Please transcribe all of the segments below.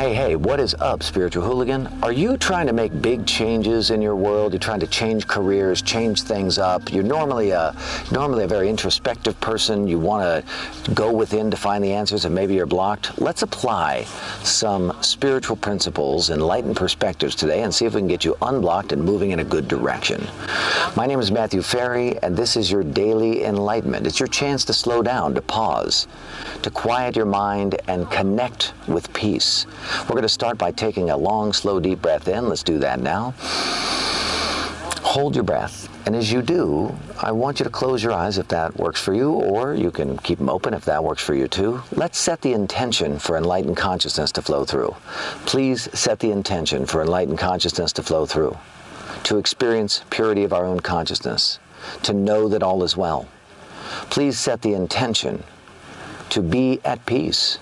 Hey, hey, what is up, spiritual hooligan? Are you trying to make big changes in your world? You're trying to change careers, change things up. You're normally a normally a very introspective person. You want to go within to find the answers, and maybe you're blocked. Let's apply some spiritual principles, enlightened perspectives today, and see if we can get you unblocked and moving in a good direction. My name is Matthew Ferry, and this is your daily enlightenment. It's your chance to slow down, to pause, to quiet your mind, and connect with peace. We're going to start by taking a long, slow, deep breath in. Let's do that now. Hold your breath. And as you do, I want you to close your eyes if that works for you, or you can keep them open if that works for you too. Let's set the intention for enlightened consciousness to flow through. Please set the intention for enlightened consciousness to flow through, to experience purity of our own consciousness, to know that all is well. Please set the intention to be at peace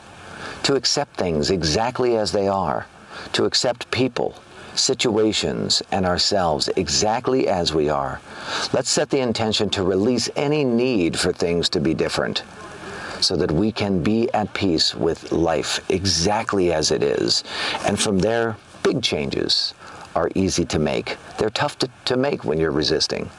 to accept things exactly as they are, to accept people, situations, and ourselves exactly as we are. Let's set the intention to release any need for things to be different so that we can be at peace with life exactly as it is. And from there, big changes are easy to make. They're tough to, to make when you're resisting.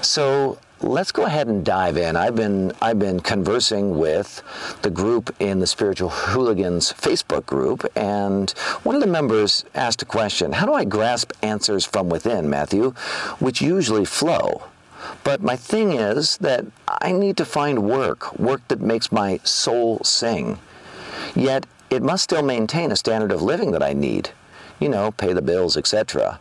So let's go ahead and dive in. I've been I've been conversing with the group in the Spiritual Hooligans Facebook group, and one of the members asked a question: How do I grasp answers from within, Matthew, which usually flow? But my thing is that I need to find work, work that makes my soul sing. Yet it must still maintain a standard of living that I need you know, pay the bills, etc.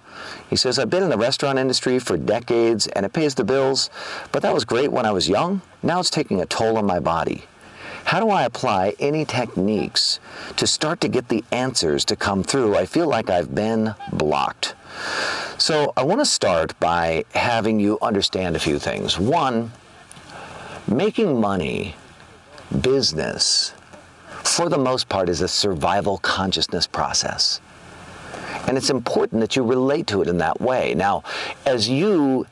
He says, I've been in the restaurant industry for decades and it pays the bills, but that was great when I was young. Now it's taking a toll on my body. How do I apply any techniques to start to get the answers to come through? I feel like I've been blocked. So I want to start by having you understand a few things. One, making money, business, for the most part, is a survival consciousness process. And it's important that you relate to it in that way. Now, as you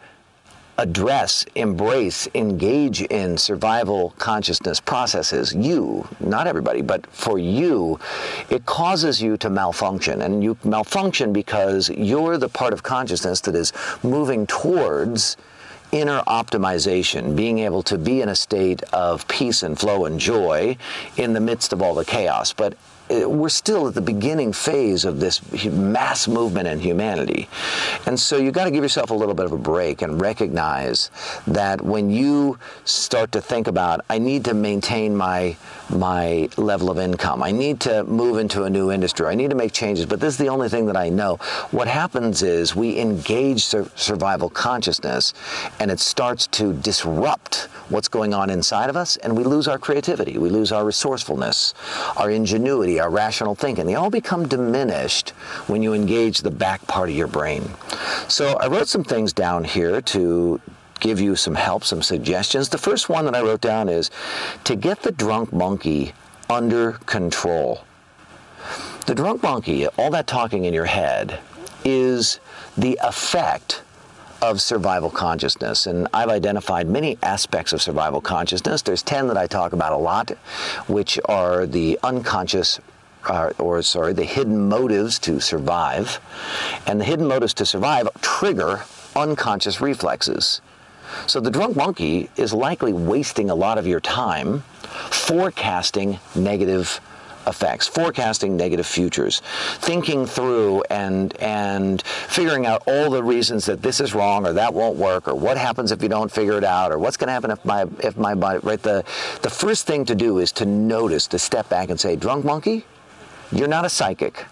address, embrace, engage in survival consciousness processes, you, not everybody, but for you, it causes you to malfunction. And you malfunction because you're the part of consciousness that is moving towards inner optimization, being able to be in a state of peace and flow and joy in the midst of all the chaos. But Uh, we're still at the beginning phase of this mass movement in humanity. And so you've got to give yourself a little bit of a break and recognize that when you start to think about, I need to maintain my, my level of income, I need to move into a new industry, I need to make changes, but this is the only thing that I know. What happens is we engage sur survival consciousness and it starts to disrupt what's going on inside of us and we lose our creativity, we lose our resourcefulness, our ingenuity, our rational thinking. They all become diminished when you engage the back part of your brain. So I wrote some things down here to give you some help, some suggestions. The first one that I wrote down is to get the drunk monkey under control. The drunk monkey, all that talking in your head, is the effect of survival consciousness. And I've identified many aspects of survival consciousness. There's 10 that I talk about a lot, which are the unconscious uh, or sorry, the hidden motives to survive. And the hidden motives to survive trigger unconscious reflexes. So the drunk monkey is likely wasting a lot of your time forecasting negative effects, forecasting negative futures, thinking through and and figuring out all the reasons that this is wrong or that won't work or what happens if you don't figure it out or what's going to happen if my if my body right? The the first thing to do is to notice to step back and say drunk monkey you're not a psychic.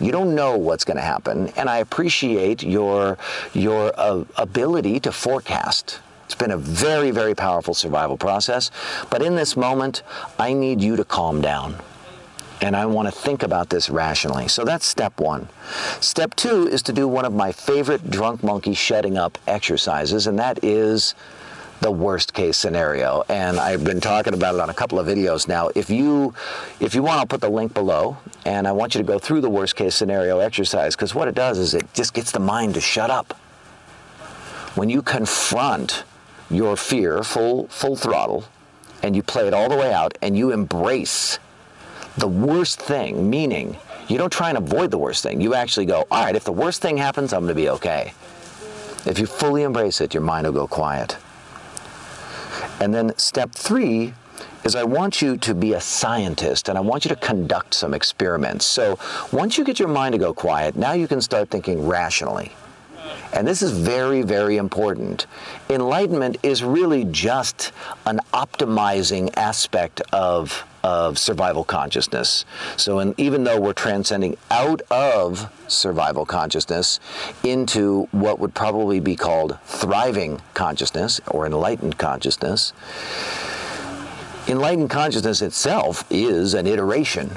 You don't know what's going to happen and i appreciate your your uh, ability to forecast. It's been a very, very powerful survival process. But in this moment, I need you to calm down and I want to think about this rationally. So that's step one. Step two is to do one of my favorite drunk monkey shutting up exercises, and that is the worst case scenario and I've been talking about it on a couple of videos now if you if you want I'll put the link below and I want you to go through the worst case scenario exercise because what it does is it just gets the mind to shut up when you confront your fear full full throttle and you play it all the way out and you embrace the worst thing, meaning You don't try and avoid the worst thing. You actually go, all right, if the worst thing happens, I'm going to be okay. If you fully embrace it, your mind will go quiet. And then step three is I want you to be a scientist and I want you to conduct some experiments. So once you get your mind to go quiet, now you can start thinking rationally. And this is very, very important. Enlightenment is really just an optimizing aspect of, of survival consciousness. So, in, even though we're transcending out of survival consciousness into what would probably be called thriving consciousness or enlightened consciousness, enlightened consciousness itself is an iteration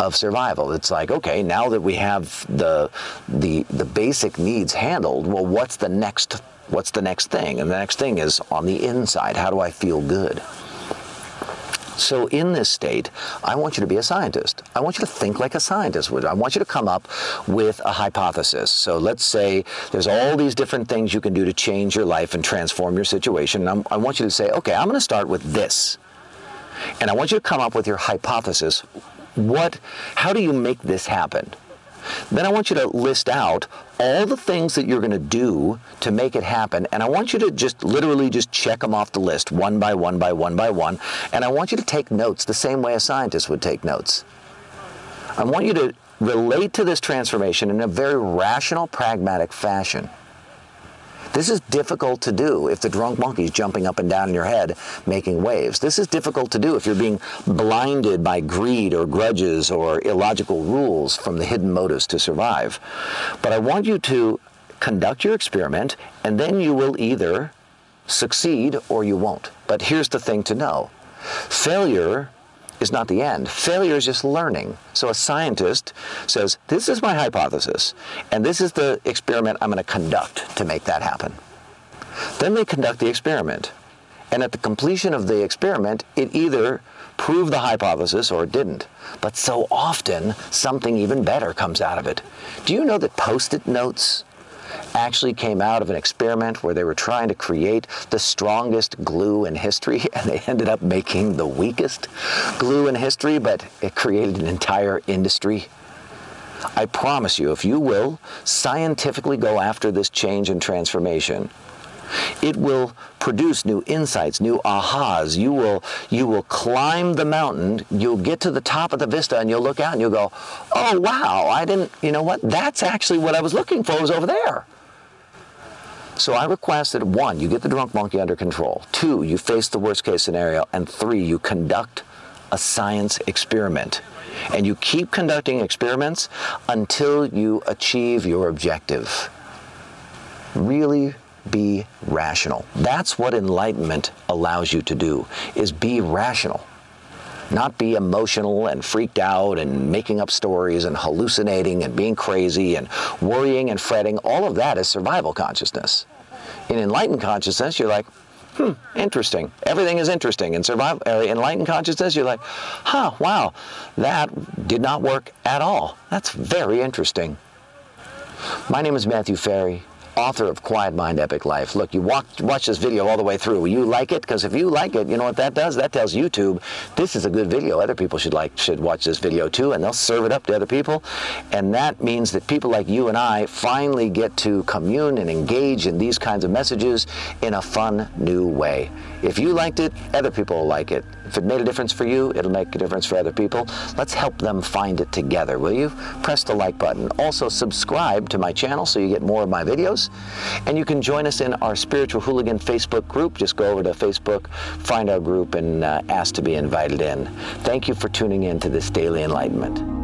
of survival. It's like, okay, now that we have the the the basic needs handled, well, what's the next what's the next thing? And the next thing is on the inside. How do I feel good? So in this state, I want you to be a scientist. I want you to think like a scientist would. I want you to come up with a hypothesis. So let's say there's all these different things you can do to change your life and transform your situation. And i want you to say, okay, I'm going to start with this. And I want you to come up with your hypothesis what, how do you make this happen? Then I want you to list out all the things that you're going to do to make it happen. And I want you to just literally just check them off the list one by one by one by one. And I want you to take notes the same way a scientist would take notes. I want you to relate to this transformation in a very rational, pragmatic fashion. This is difficult to do if the drunk monkey's jumping up and down in your head making waves. This is difficult to do if you're being blinded by greed or grudges or illogical rules from the hidden motives to survive. But I want you to conduct your experiment and then you will either succeed or you won't. But here's the thing to know. Failure is not the end. Failure is just learning. So a scientist says, this is my hypothesis, and this is the experiment I'm going to conduct to make that happen. Then they conduct the experiment. And at the completion of the experiment, it either proved the hypothesis or it didn't. But so often, something even better comes out of it. Do you know that post-it notes actually came out of an experiment where they were trying to create the strongest glue in history, and they ended up making the weakest glue in history, but it created an entire industry. I promise you, if you will scientifically go after this change and transformation, it will produce new insights, new ahas. You will, you will climb the mountain, you'll get to the top of the vista, and you'll look out and you'll go, oh, wow, I didn't, you know what? That's actually what I was looking for was over there. So I request that one, you get the drunk monkey under control. Two, you face the worst case scenario. And three, you conduct a science experiment. And you keep conducting experiments until you achieve your objective. Really be rational. That's what enlightenment allows you to do, is be rational. Not be emotional and freaked out and making up stories and hallucinating and being crazy and worrying and fretting. All of that is survival consciousness. In enlightened consciousness, you're like, hmm, interesting. Everything is interesting. In survival, uh, enlightened consciousness, you're like, huh, wow, that did not work at all. That's very interesting. My name is Matthew Ferry author of Quiet Mind Epic Life. Look, you watch, watch this video all the way through. Will you like it? Because if you like it, you know what that does? That tells YouTube this is a good video. Other people should like should watch this video too, and they'll serve it up to other people. And that means that people like you and I finally get to commune and engage in these kinds of messages in a fun, new way. If you liked it, other people will like it. If it made a difference for you, it'll make a difference for other people. Let's help them find it together, will you? Press the like button. Also, subscribe to my channel so you get more of my videos. And you can join us in our Spiritual Hooligan Facebook group. Just go over to Facebook, find our group, and uh, ask to be invited in. Thank you for tuning in to this Daily Enlightenment.